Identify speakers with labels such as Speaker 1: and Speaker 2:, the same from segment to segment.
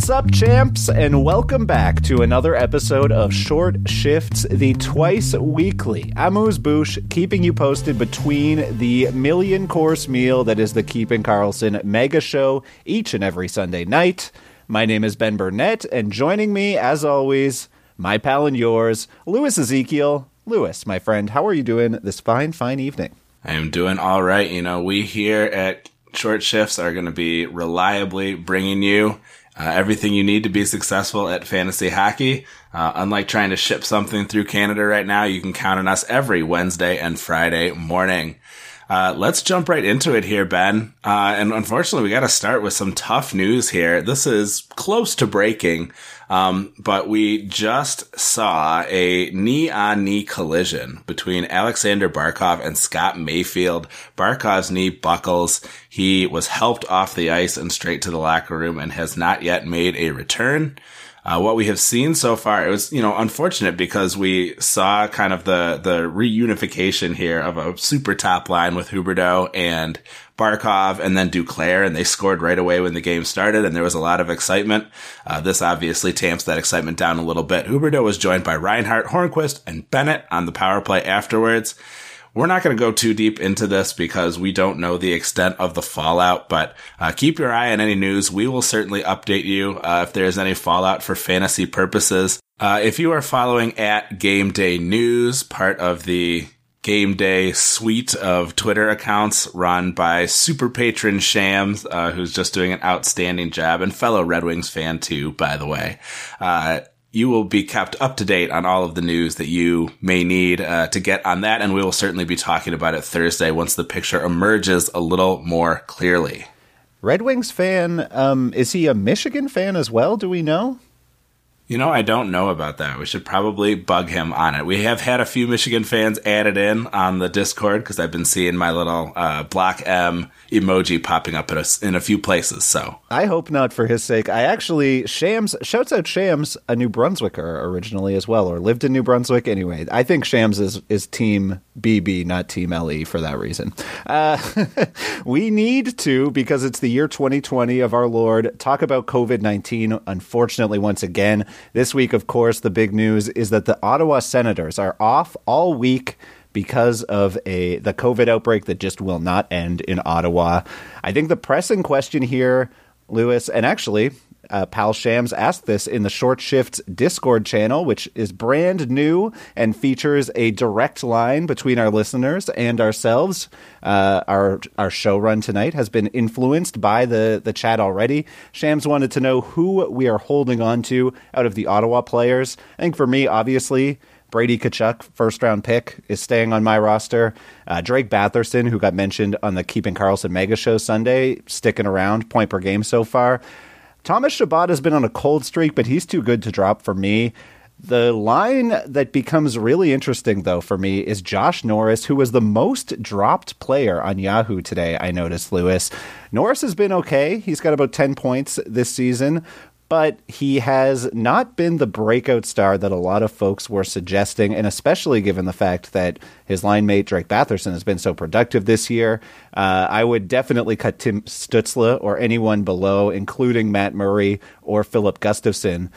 Speaker 1: What's up, champs, and welcome back to another episode of Short Shifts, the twice weekly Amuse Bouche, keeping you posted between the million course meal that is the Keeping Karlsson mega show each and every Sunday night. My name is Ben Burnett, and joining me, as always, my pal and yours, Louis Ezekiel. Louis, my friend, how are you doing this fine, fine evening?
Speaker 2: I am doing all right. You know, we here at Short Shifts are going to be reliably bringing you uh, everything you need to be successful at fantasy hockey. Uh, unlike trying to ship something through Canada right now, you can count on us every Wednesday and Friday morning. Uh, let's jump right into it here, Ben. Uh, and unfortunately, we got to start with some tough news here. This is close to breaking, um, but we just saw a knee on knee collision between Alexander Barkov and Scott Mayfield. Barkov's knee buckles. He was helped off the ice and straight to the locker room and has not yet made a return. Uh, what we have seen so far, it was, you know, unfortunate because we saw kind of the, the reunification here of a super top line with Huberdeau and Barkov and then Duclair, and they scored right away when the game started, and there was a lot of excitement. Uh, this obviously tamps that excitement down a little bit. Huberdeau was joined by Reinhart, Hornqvist, and Bennett on the power play afterwards. We're not going to go too deep into this because we don't know the extent of the fallout, but uh, keep your eye on any news. We will certainly update you uh, if there's any fallout for fantasy purposes. Uh, if you are following at Game Day News, part of the Game Day suite of Twitter accounts run by super patron Shams, uh, who's just doing an outstanding job, and fellow Red Wings fan too, by the way. Uh, you will be kept up to date on all of the news that you may need uh, to get on that, and we will certainly be talking about it Thursday once the picture emerges a little more clearly.
Speaker 1: Red Wings fan, um, is he a Michigan fan as well? Do we know?
Speaker 2: You know, I don't know about that. We should probably bug him on it. We have had a few Michigan fans added in on the Discord because I've been seeing my little uh, Block M emoji popping up in a, in a few places. So
Speaker 1: I hope not for his sake. I actually Shams shouts out Shams, a New Brunswicker originally as well, or lived in New Brunswick. Anyway, I think Shams is is Team BB, not Team LE for that reason. Uh, we need to because it's the year 2020 of our Lord. Talk about COVID 19. Unfortunately, once again. This week, of course, the big news is that the Ottawa Senators are off all week because of a the COVID outbreak that just will not end in Ottawa. I think the pressing question here, Louis, and actually uh, Pal Shams asked this in the Short Shifts Discord channel, which is brand new and features a direct line between our listeners and ourselves. Uh, our our show run tonight has been influenced by the the chat already. Shams wanted to know who we are holding on to out of the Ottawa players. I think for me, obviously. Brady Tkachuk, first round pick, is staying on my roster. Uh, Drake Batherson, who got mentioned on the Keeping Karlsson Mega Show Sunday, sticking around, point per game so far. Thomas Chabot has been on a cold streak, but he's too good to drop for me. The line that becomes really interesting, though, for me is Josh Norris, who was the most dropped player on Yahoo today. I noticed, Lewis. Norris has been okay. He's got about 10 points this season, but he has not been the breakout star that a lot of folks were suggesting, and especially given the fact that his line mate Drake Batherson has been so productive this year. Uh, I would definitely cut Tim Stützle or anyone below, including Matt Murray or Filip Gustavsson.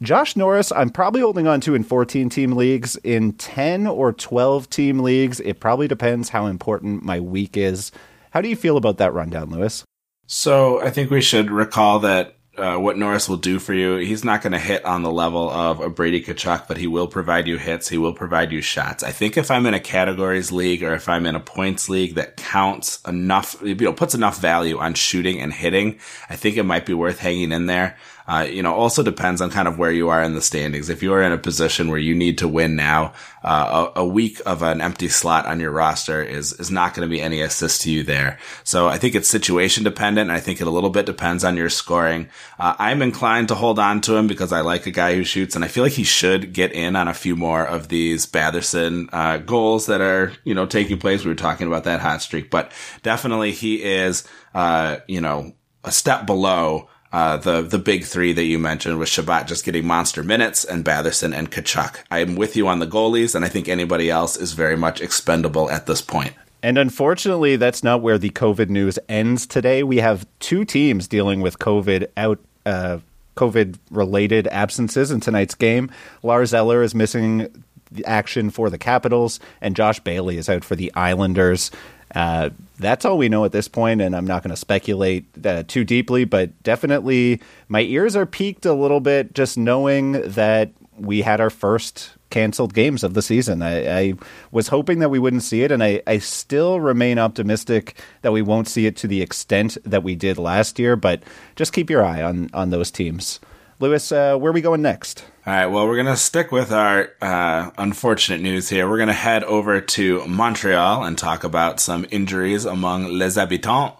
Speaker 1: Josh Norris, I'm probably holding on to in 14 team leagues. In 10 or 12 team leagues, it probably depends how important my week is. How do you feel about that rundown, Louis?
Speaker 2: So I think we should recall that uh, what Norris will do for you. He's not going to hit on the level of a Brady Tkachuk, but he will provide you hits. He will provide you shots. I think if I'm in a categories league or if I'm in a points league that counts enough, you know, puts enough value on shooting and hitting, I think it might be worth hanging in there. Uh, you know, also depends on kind of where you are in the standings. If you're in a position where you need to win now, uh, a, a, week of an empty slot on your roster is is not going to be any assist to you there. So I think it's situation dependent. I think it a little bit depends on your scoring. Uh, I'm inclined to hold on to him because I like a guy who shoots, and I feel like he should get in on a few more of these Batherson uh, goals that are you know taking place. We were talking about that hot streak, but definitely he is uh, you know a step below uh, the the big three that you mentioned with Chabot just getting monster minutes and Batherson and Tkachuk. I'm with you on the goalies, and I think anybody else is very much expendable at this point.
Speaker 1: And unfortunately, that's not where the COVID news ends today. We have two teams dealing with COVID out uh, COVID related absences in tonight's game. Lars Eller is missing action for the Capitals, and Josh Bailey is out for the Islanders. Uh, that's all we know at this point, and I'm not going to speculate uh, too deeply, but definitely my ears are peaked a little bit just knowing that we had our first canceled games of the season. I, I, was hoping that we wouldn't see it, and I, I, still remain optimistic that we won't see it to the extent that we did last year. But just keep your eye on on those teams. Lewis, uh, where are we going next?
Speaker 2: All right. Well, we're going to stick with our uh, unfortunate news here. We're going to head over to Montreal and talk about some injuries among les habitants.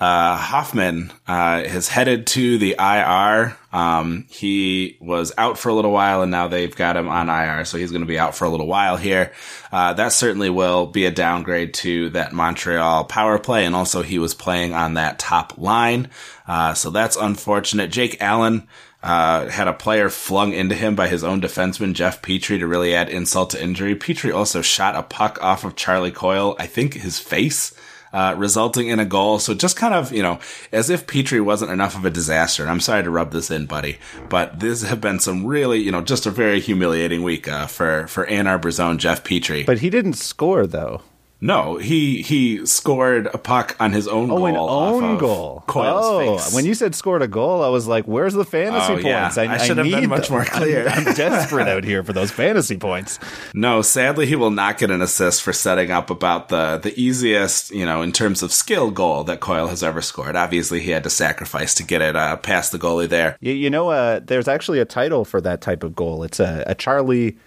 Speaker 2: Uh, Hoffman uh, headed to the IR. Um, he was out for a little while, and now they've got him on IR, so he's going to be out for a little while here. Uh, that certainly will be a downgrade to that Montreal power play, and also he was playing on that top line, uh, so that's unfortunate. Jake Allen. Uh, had a player flung into him by his own defenseman, Jeff Petry, to really add insult to injury. Petry also shot a puck off of Charlie Coyle, I think his face, uh, resulting in a goal. So just kind of, you know, as if Petry wasn't enough of a disaster. And I'm sorry to rub this in, buddy, but this have been some really, you know, just a very humiliating week uh, for for Ann Arbor's own Jeff Petry.
Speaker 1: But he didn't score though.
Speaker 2: No, he he scored a puck on his own
Speaker 1: oh,
Speaker 2: goal.
Speaker 1: an own goal.
Speaker 2: Coyle's
Speaker 1: oh,
Speaker 2: face.
Speaker 1: when you said scored a goal, I was like, "Where's the fantasy
Speaker 2: Oh, yeah.
Speaker 1: points?"
Speaker 2: I should have been much
Speaker 1: them.
Speaker 2: more clear.
Speaker 1: I'm, I'm desperate out here for those fantasy points.
Speaker 2: No, sadly, he will not get an assist for setting up about the the easiest, you know, in terms of skill goal that Coyle has ever scored. Obviously, he had to sacrifice to get it uh, past the goalie there.
Speaker 1: You, you know, uh, there's actually a title for that type of goal. It's a, a Charlie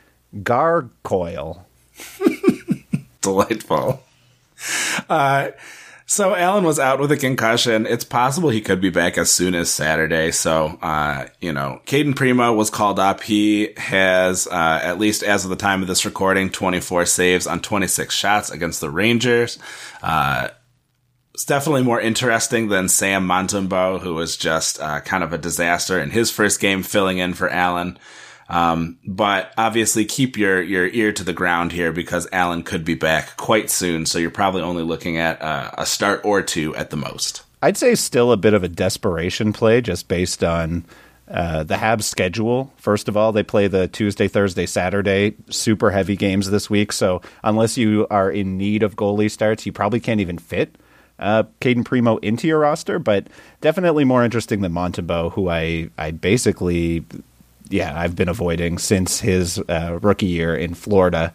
Speaker 1: Gargoyle.
Speaker 2: Delightful. Uh, so Allen was out with a concussion. It's possible he could be back as soon as Saturday. So, uh, you know, Cayden Primeau was called up. He has, uh, at least as of the time of this recording, 24 saves on 26 shots against the Rangers. Uh, it's definitely more interesting than Sam Montembeault, who was just uh, kind of a disaster in his first game filling in for Allen. Um, but obviously keep your, your ear to the ground here because Allen could be back quite soon. So you're probably only looking at uh, a start or two at the most.
Speaker 1: I'd say still a bit of a desperation play just based on uh, the Habs schedule. First of all, they play the Tuesday, Thursday, Saturday super heavy games this week. So unless you are in need of goalie starts, you probably can't even fit uh, Cayden Primeau into your roster. But definitely more interesting than Montembeault, who I I basically yeah I've been avoiding since his uh, rookie year in Florida.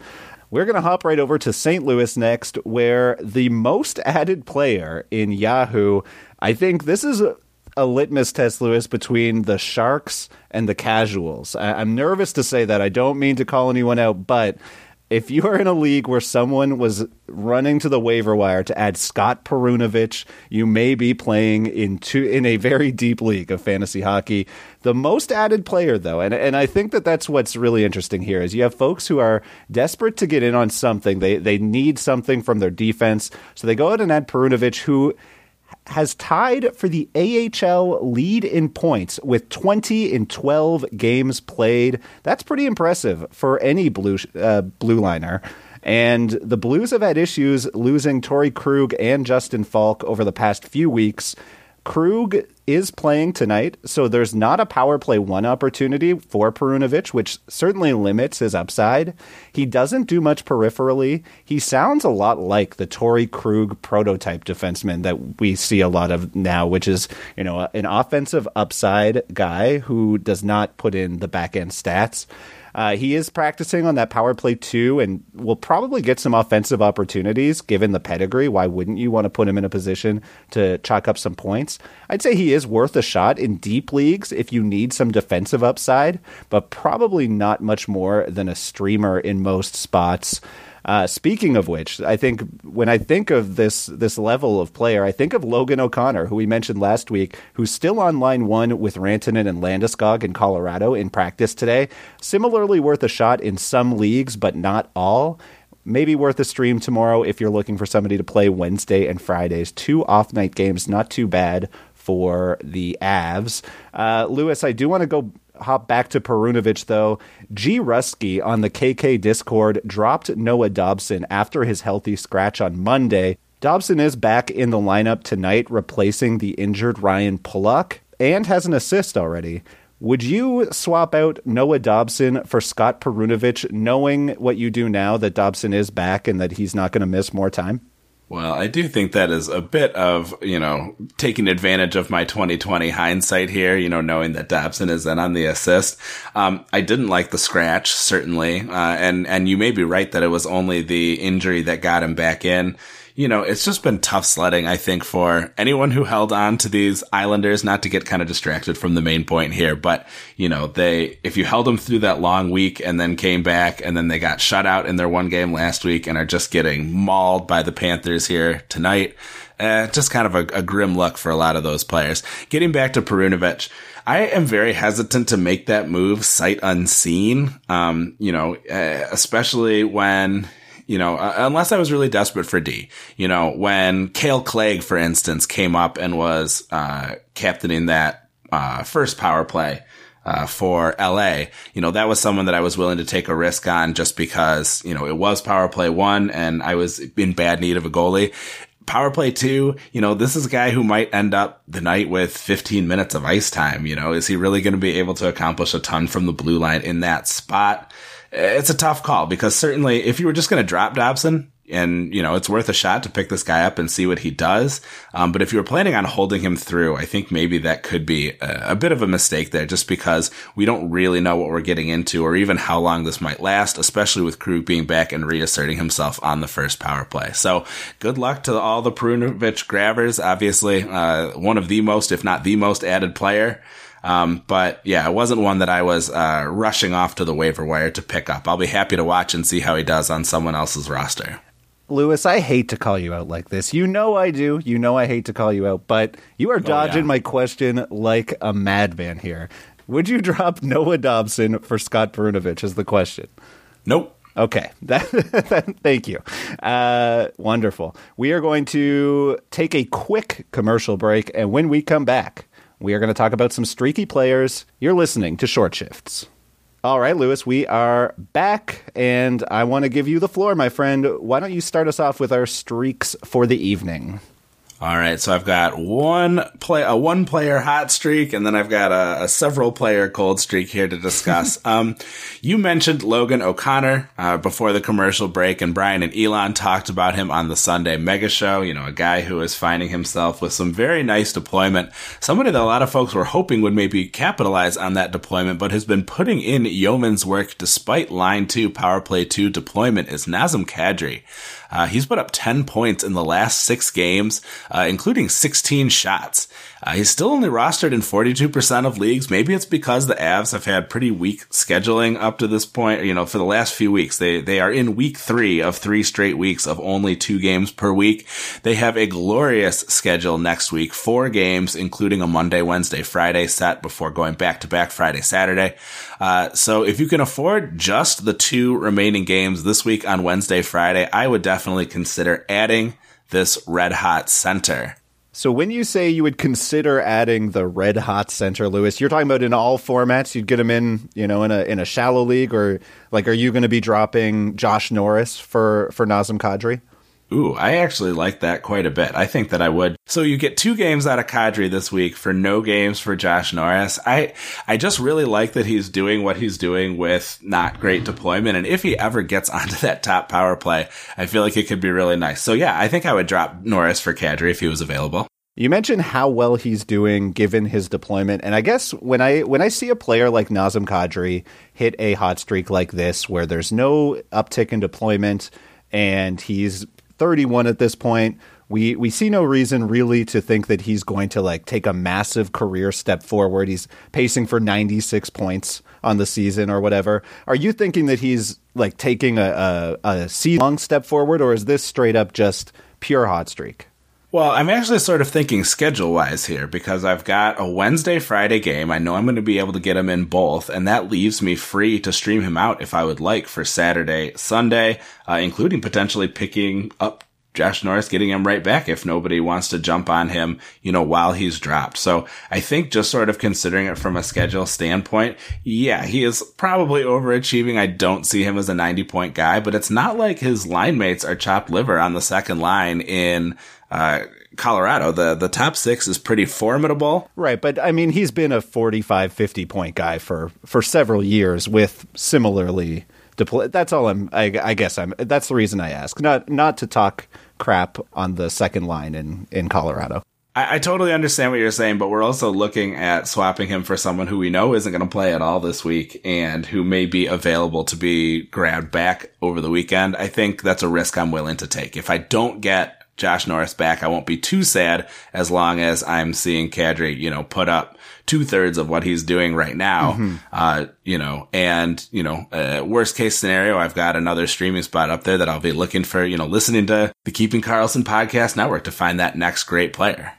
Speaker 1: We're going to hop right over to St. Louis next, where the most added player in Yahoo, I think this is a, a litmus test, Lewis, between the Sharks and the Casuals. I, I'm nervous to say that. I don't mean to call anyone out, but if you are in a league where someone was running to the waiver wire to add Scott Perunovich, you may be playing in two, in a very deep league of fantasy hockey. The most added player, though, and and I think that that's what's really interesting here is you have folks who are desperate to get in on something. They they need something from their defense, so they go out and add Perunovich, who has tied for the AHL lead in points with 20 in 12 games played. That's pretty impressive for any blue uh, blue liner. And the Blues have had issues losing Torrey Krug and Justin Faulk over the past few weeks. Krug is playing tonight, so there's not a power play one opportunity for Perunovich, which certainly limits his upside. He doesn't do much peripherally. He sounds a lot like the Torrey Krug prototype defenseman that we see a lot of now, which is, you know, an offensive upside guy who does not put in the back end stats. Uh, he is practicing on that power play too, and will probably get some offensive opportunities given the pedigree. Why wouldn't you want to put him in a position to chalk up some points? I'd say he is worth a shot in deep leagues if you need some defensive upside, but probably not much more than a streamer in most spots. Uh, speaking of which, I think when I think of this this level of player, I think of Logan O'Connor, who we mentioned last week, who's still on line one with Rantanen and Landeskog in Colorado in practice today. Similarly worth a shot in some leagues, but not all. Maybe worth a stream tomorrow if you're looking for somebody to play Wednesday and Fridays. Two off night games, not too bad for the Avs. Uh, Lewis, I do want to go hop back to Perunovich, though. G. Rusky on the KK Discord dropped Noah Dobson after his healthy scratch on Monday. Dobson is back in the lineup tonight, replacing the injured Ryan Pulock, and has an assist already. Would you swap out Noah Dobson for Scott Perunovich, knowing what you do now that Dobson is back and that he's not going to miss more time?
Speaker 2: Well, I do think that is a bit of, you know, taking advantage of my 2020 hindsight here, you know, knowing that Dobson is in on the assist. Um, I didn't like the scratch, certainly. Uh, and, and you may be right that it was only the injury that got him back in you know, it's just been tough sledding, I think, for anyone who held on to these Islanders, not to get kind of distracted from the main point here, but, you know, they, if you held them through that long week and then came back and then they got shut out in their one game last week and are just getting mauled by the Panthers here tonight, uh, just kind of a, a grim look for a lot of those players. Getting back to Perunovich, I am very hesitant to make that move sight unseen. Um, you know, uh, especially when you know, uh, unless I was really desperate for D. You know, when Kale Clague, for instance, came up and was uh, captaining that uh, first power play uh, for LA, you know, that was someone that I was willing to take a risk on just because, you know, it was power play one and I was in bad need of a goalie. Power play two, you know, this is a guy who might end up the night with 15 minutes of ice time. You know, is he really going to be able to accomplish a ton from the blue line in that spot? It's a tough call because certainly if you were just going to drop Dobson, and you know it's worth a shot to pick this guy up and see what he does. Um, but if you were planning on holding him through, I think maybe that could be a, a, bit of a mistake there, just because we don't really know what we're getting into, or even how long this might last, especially with Krug being back and reasserting himself on the first power play. So good luck to all the Perunovich grabbers. Obviously, uh, one of the most, if not the most, added player. Um, but yeah, it wasn't one that I was uh, rushing off to the waiver wire to pick up. I'll be happy to watch and see how he does on someone else's roster.
Speaker 1: Lewis, I hate to call you out like this. You know I do. You know I hate to call you out, but you are dodging oh, yeah. my question like a madman here. Would you drop Noah Dobson for Scott Perunovich? Is the question.
Speaker 2: Nope.
Speaker 1: Okay. thank you. Uh, wonderful. We are going to take a quick commercial break, and when we come back, we are going to talk about some streaky players. You're listening to Short Shifts. All right, Lewis, we are back, and I want to give you the floor, my friend. Why don't you start us off with our streaks for the evening?
Speaker 2: All right, so I've got one play a one player hot streak, and then I've got a, a several player cold streak here to discuss. um, you mentioned Logan O'Connor uh, before the commercial break, and Brian and Elon talked about him on the Sunday Mega Show. You know, a guy who is finding himself with some very nice deployment. Somebody that a lot of folks were hoping would maybe capitalize on that deployment, but has been putting in yeoman's work despite line two power play two deployment is Nazem Kadri. Uh, he's put up 10 points in the last six games, uh, including 16 shots. Uh, he's still only rostered in 42% of leagues. Maybe it's because the Avs have had pretty weak scheduling up to this point. You know, for the last few weeks, they, they are in week three of three straight weeks of only two games per week. They have a glorious schedule next week, four games, including a Monday, Wednesday, Friday set before going back to back Friday, Saturday. Uh, so if you can afford just the two remaining games this week on Wednesday, Friday, I would definitely consider adding this red hot center.
Speaker 1: So when you say you would consider adding the red hot center, Lewis, you're talking about in all formats. You'd get him in, you know, in a in a shallow league, or like, are you going to be dropping Josh Norris for for Nazem Kadri?
Speaker 2: Ooh, I actually like that quite a bit. I think that I would. So you get two games out of Kadri this week for no games for Josh Norris. I I just really like that he's doing what he's doing with not great deployment. And if he ever gets onto that top power play, I feel like it could be really nice. So yeah, I think I would drop Norris for Kadri if he was available.
Speaker 1: You mentioned how well he's doing given his deployment, and I guess when I when I see a player like Nazem Kadri hit a hot streak like this, where there's no uptick in deployment, and he's 31 at this point. We we see no reason really to think that he's going to like take a massive career step forward. He's pacing for 96 points on the season or whatever. Are you thinking that he's like taking a a, a season long step forward, or is this straight up just pure hot streak?
Speaker 2: Well, I'm actually sort of thinking schedule wise here because I've got a Wednesday, Friday game. I know I'm going to be able to get him in both, and that leaves me free to stream him out if I would like for Saturday, Sunday, uh, including potentially picking up Josh Norris, getting him right back if nobody wants to jump on him, you know, while he's dropped. So I think just sort of considering it from a schedule standpoint, yeah, he is probably overachieving. I don't see him as a 90 point guy, but it's not like his line mates are chopped liver on the second line in uh, Colorado. The the top six is pretty formidable.
Speaker 1: Right, but I mean he's been a 45 50 point guy for for several years with similarly deployed that's all I'm I, I guess I'm that's the reason I ask. Not not to talk crap on the second line in in Colorado.
Speaker 2: I, I, totally understand what you're saying, but we're also looking at swapping him for someone who we know isn't going to play at all this week and who may be available to be grabbed back over the weekend. I think that's a risk I'm willing to take. If I don't get Josh Norris back, I won't be too sad as long as I'm seeing Kadri, you know, put up two thirds of what he's doing right now. Mm-hmm. Uh, you know, and, you know, uh, worst case scenario, I've got another streaming spot up there that I'll be looking for, you know, listening to the Keeping Karlsson podcast network to find that next great player.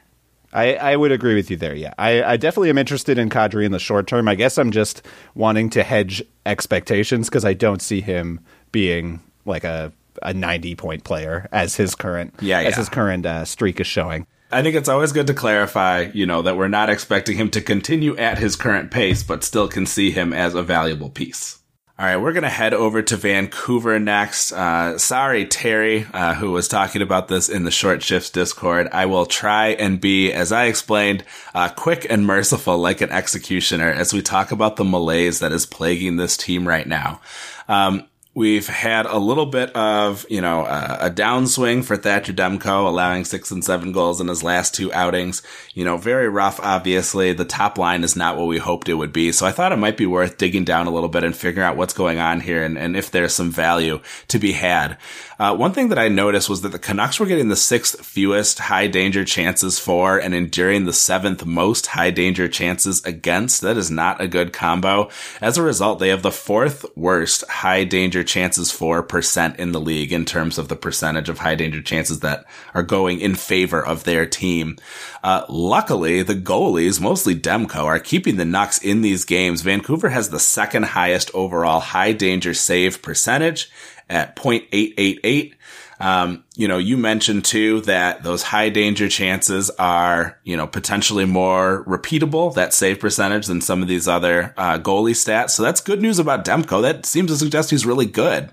Speaker 1: I, I would agree with you there. Yeah, I, I definitely am interested in Kadri in the short term. I guess I'm just wanting to hedge expectations because I don't see him being like a a 90 point player as his current yeah, yeah. as his current uh, streak is showing.
Speaker 2: I think it's always good to clarify, you know, that we're not expecting him to continue at his current pace, but still can see him as a valuable piece. All right, we're going to head over to Vancouver next. Uh, sorry, Terry, uh, who was talking about this in the short shifts Discord. I will try and be, as I explained, uh, quick and merciful like an executioner as we talk about the malaise that is plaguing this team right now. Um, We've had a little bit of, you know, uh, a downswing for Thatcher Demko, allowing six and seven goals in his last two outings. You know, very rough, obviously. The top line is not what we hoped it would be. So I thought it might be worth digging down a little bit and figuring out what's going on here and, and if there's some value to be had. Uh, one thing that I noticed was that the Canucks were getting the sixth fewest high danger chances for and enduring the seventh most high danger chances against. That is not a good combo. As a result, they have the fourth worst high danger chances for percent in the league in terms of the percentage of high danger chances that are going in favor of their team. Uh, luckily, the goalies, mostly Demko, are keeping the Nucks in these games. Vancouver has the second highest overall high danger save percentage at 0.888. Um, you know, you mentioned too that those high danger chances are, you know, potentially more repeatable, that save percentage than some of these other uh, goalie stats. So that's good news about Demko. That seems to suggest he's really good.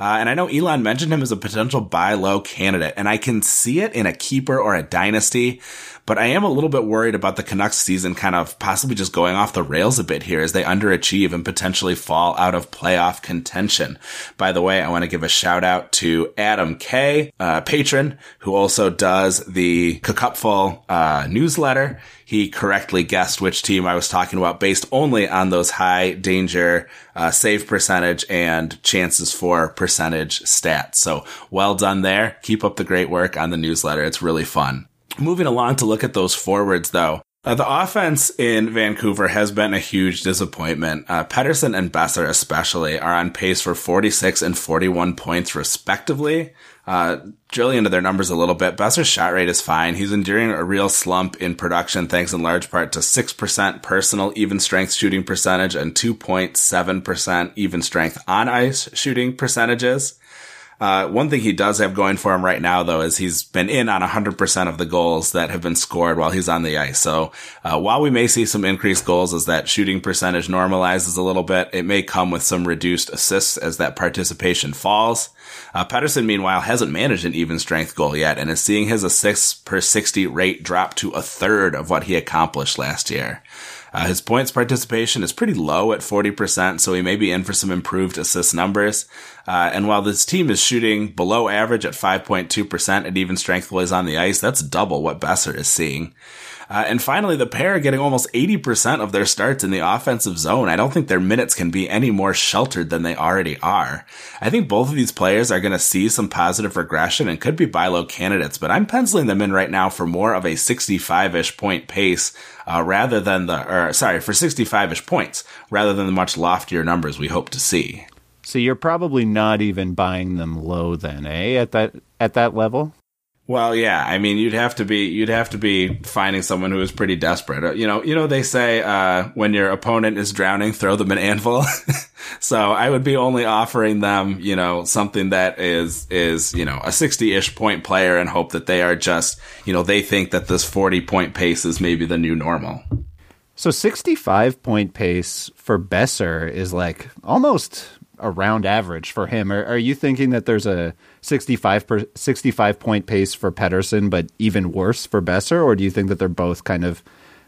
Speaker 2: Uh, and I know Elon mentioned him as a potential buy low candidate, and I can see it in a keeper or a dynasty. But I am a little bit worried about the Canucks season kind of possibly just going off the rails a bit here as they underachieve and potentially fall out of playoff contention. By the way, I want to give a shout out to Adam K, uh, patron, who also does the Cupful uh, newsletter. He correctly guessed which team I was talking about based only on those high danger uh, save percentage and chances for percentage stats. So well done there. Keep up the great work on the newsletter. It's really fun. Moving along to look at those forwards, though. Uh, the offense in Vancouver has been a huge disappointment. Uh, Pettersson and Boeser especially are on pace for 46 and 41 points respectively. Uh, drilling into their numbers a little bit, Boeser's shot rate is fine. He's enduring a real slump in production thanks in large part to 6% personal even strength shooting percentage and 2.7% even strength on ice shooting percentages. Uh, one thing he does have going for him right now, though, is he's been in on 100% of the goals that have been scored while he's on the ice. So, uh, while we may see some increased goals as that shooting percentage normalizes a little bit, it may come with some reduced assists as that participation falls. Uh, Pettersson, meanwhile, hasn't managed an even strength goal yet and is seeing his assists per 60 rate drop to a third of what he accomplished last year. Uh, his points participation is pretty low at 40%, so he may be in for some improved assist numbers. Uh, and while this team is shooting below average at 5.2% at even strength he's on the ice, that's double what Boeser is seeing. Uh, and finally, the pair getting almost 80% of their starts in the offensive zone. I don't think their minutes can be any more sheltered than they already are. I think both of these players are going to see some positive regression and could be buy low candidates, but I'm penciling them in right now for more of a 65-ish point pace, uh, rather than the, or sorry, for 65-ish points, rather than the much loftier numbers we hope to see.
Speaker 1: So you're probably not even buying them low then, eh? At that at that level?
Speaker 2: Well, yeah. I mean, you'd have to be you'd have to be finding someone who is pretty desperate. Uh, you know, you know they say uh, when your opponent is drowning, throw them an anvil. so I would be only offering them, you know, something that is is you know a sixty-ish point player, and hope that they are just you know they think that this forty point pace is maybe the new normal.
Speaker 1: So sixty-five point pace for Boeser is like almost around average for him. Are, are you thinking that there's a 65 per, 65 point pace for Pettersson, but even worse for Boeser? or do you think that they're both kind of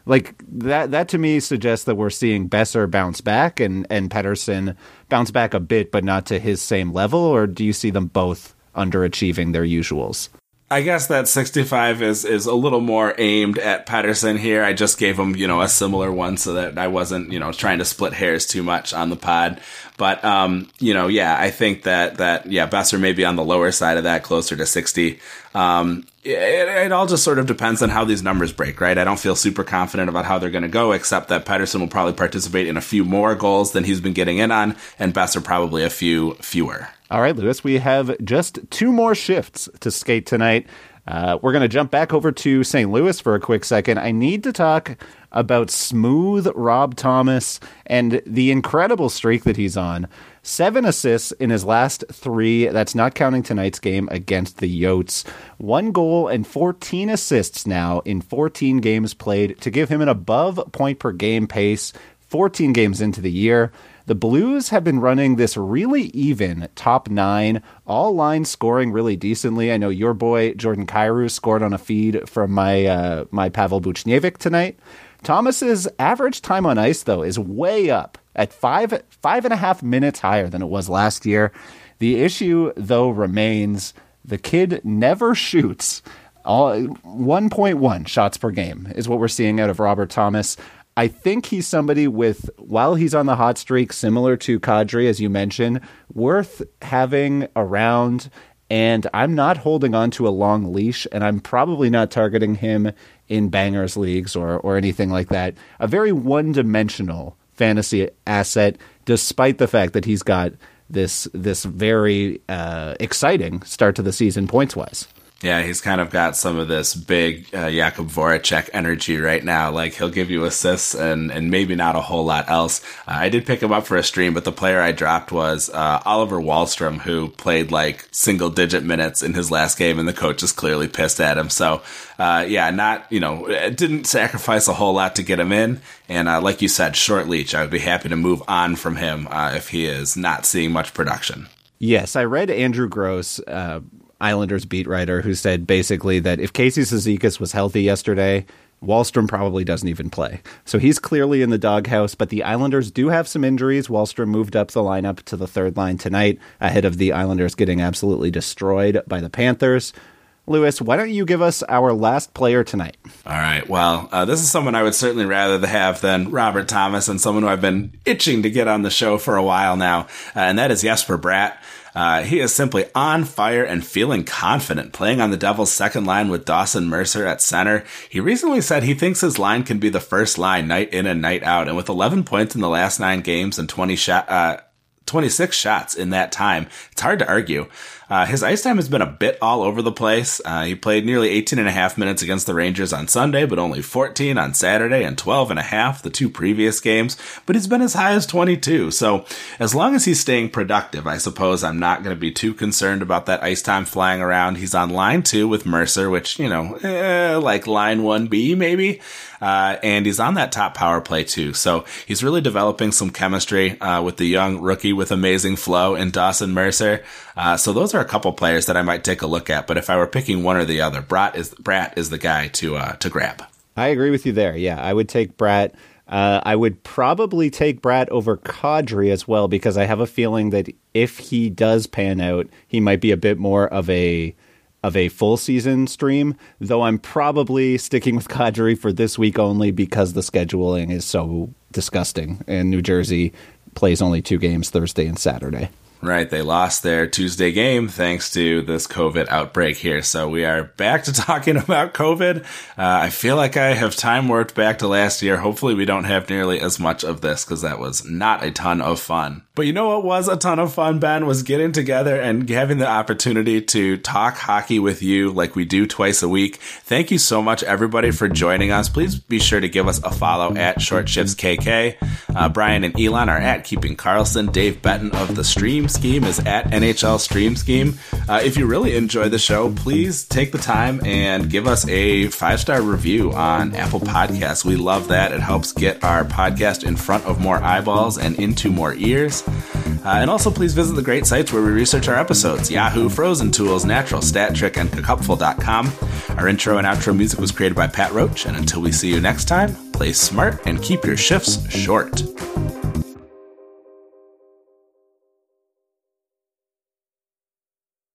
Speaker 1: like that? That to me suggests that we're seeing Boeser bounce back and and Pettersson bounce back a bit, but not to his same level. Or do you see them both underachieving their usuals?
Speaker 2: I guess that 65 is is a little more aimed at Pettersson here. I just gave him, you know, a similar one so that I wasn't, you know, trying to split hairs too much on the pod. But um, you know, yeah, I think that that yeah, Boeser may be on the lower side of that, closer to 60. Um, it, it, all just sort of depends on how these numbers break, right? I don't feel super confident about how they're going to go, except that Pettersson will probably participate in a few more goals than he's been getting in on, and Boeser probably a few fewer.
Speaker 1: All right, Lewis, we have just two more shifts to skate tonight. Uh, we're going to jump back over to St. Louis for a quick second. I need to talk about smooth Rob Thomas and the incredible streak that he's on. Seven assists in his last three. That's not counting tonight's game against the Yotes. One goal and 14 assists now in 14 games played to give him an above point per game pace 14 games into the year. The Blues have been running this really even top nine, all lines scoring really decently. I know your boy Jordan Kyrou scored on a feed from my uh, my Pavel Buchnevich tonight. Thomas's average time on ice though is way up at five five and a half minutes higher than it was last year. The issue though remains the kid never shoots. All 1.1 shots per game is what we're seeing out of Robert Thomas. I think he's somebody with, while he's on the hot streak, similar to Kadri, as you mentioned, worth having around. And I'm not holding on to a long leash, and I'm probably not targeting him in bangers leagues or, or anything like that. A very one dimensional fantasy asset, despite the fact that he's got this this very uh, exciting start to the season points wise.
Speaker 2: Yeah, he's kind of got some of this big uh, Jakub Voracek energy right now. Like he'll give you assists and and maybe not a whole lot else. Uh, I did pick him up for a stream, but the player I dropped was uh, Oliver Wahlstrom, who played like single digit minutes in his last game, and the coach is clearly pissed at him. So uh, yeah, not you know didn't sacrifice a whole lot to get him in. And uh, like you said, short leach. I would be happy to move on from him uh, if he is not seeing much production.
Speaker 1: Yes, I read Andrew Gross Islanders beat writer who said basically that if Casey Cizikas was healthy yesterday, Wahlstrom probably doesn't even play. So he's clearly in the doghouse, but the Islanders do have some injuries. Wahlstrom moved up the lineup to the third line tonight ahead of the Islanders getting absolutely destroyed by the Panthers. Lewis, why don't you give us our last player tonight?
Speaker 2: All right. Well, uh, this is someone I would certainly rather have than Robert Thomas and someone who I've been itching to get on the show for a while now, uh, and that is Jesper Bratt. Uh, he is simply on fire and feeling confident playing on the Devils' second line with Dawson Mercer at center. He recently said he thinks his line can be the first line night in and night out. And with 11 points in the last nine games and 20 shot, uh, 26 shots in that time, it's hard to argue. Uh, his ice time has been a bit all over the place. Uh, he played nearly 18 and a half minutes against the Rangers on Sunday, but only 14 on Saturday and 12 and a half the two previous games. But he's been as high as 22. So as long as he's staying productive, I suppose I'm not going to be too concerned about that ice time flying around. He's on line two with Mercer, which, you know, eh, like line 1B maybe. Uh, and he's on that top power play too. So he's really developing some chemistry uh, with the young rookie with amazing flow and Dawson Mercer. Uh, so those are a couple players that I might take a look at. But if I were picking one or the other, Bratt is Bratt is the guy to uh, to grab.
Speaker 1: I agree with you there. Yeah, I would take Bratt. Uh, I would probably take Bratt over Kadri as well because I have a feeling that if he does pan out, he might be a bit more of a of a full season stream, though I'm probably sticking with Kadri for this week only because the scheduling is so disgusting. And New Jersey plays only two games Thursday and Saturday.
Speaker 2: Right, they lost their Tuesday game thanks to this COVID outbreak here. So we are back to talking about COVID. Uh, I feel like I have time warped back to last year. Hopefully, we don't have nearly as much of this because that was not a ton of fun. But you know what was a ton of fun, Ben, was getting together and having the opportunity to talk hockey with you like we do twice a week. Thank you so much, everybody, for joining us. Please be sure to give us a follow at Short Shifts KK. Uh, Brian and Elon are at Keeping Karlsson, Dave Betton of the stream Scheme is at NHL Stream Scheme. Uh, if you really enjoy the show, please take the time and give us a five star review on Apple Podcasts. We love that. It helps get our podcast in front of more eyeballs and into more ears. Uh, and also, please visit the great sites where we research our episodes Yahoo, Frozen Tools, Natural, Stat Trick, and Cupful.com. Our intro and outro music was created by Pat Roach. And until we see you next time, play smart and keep your shifts short.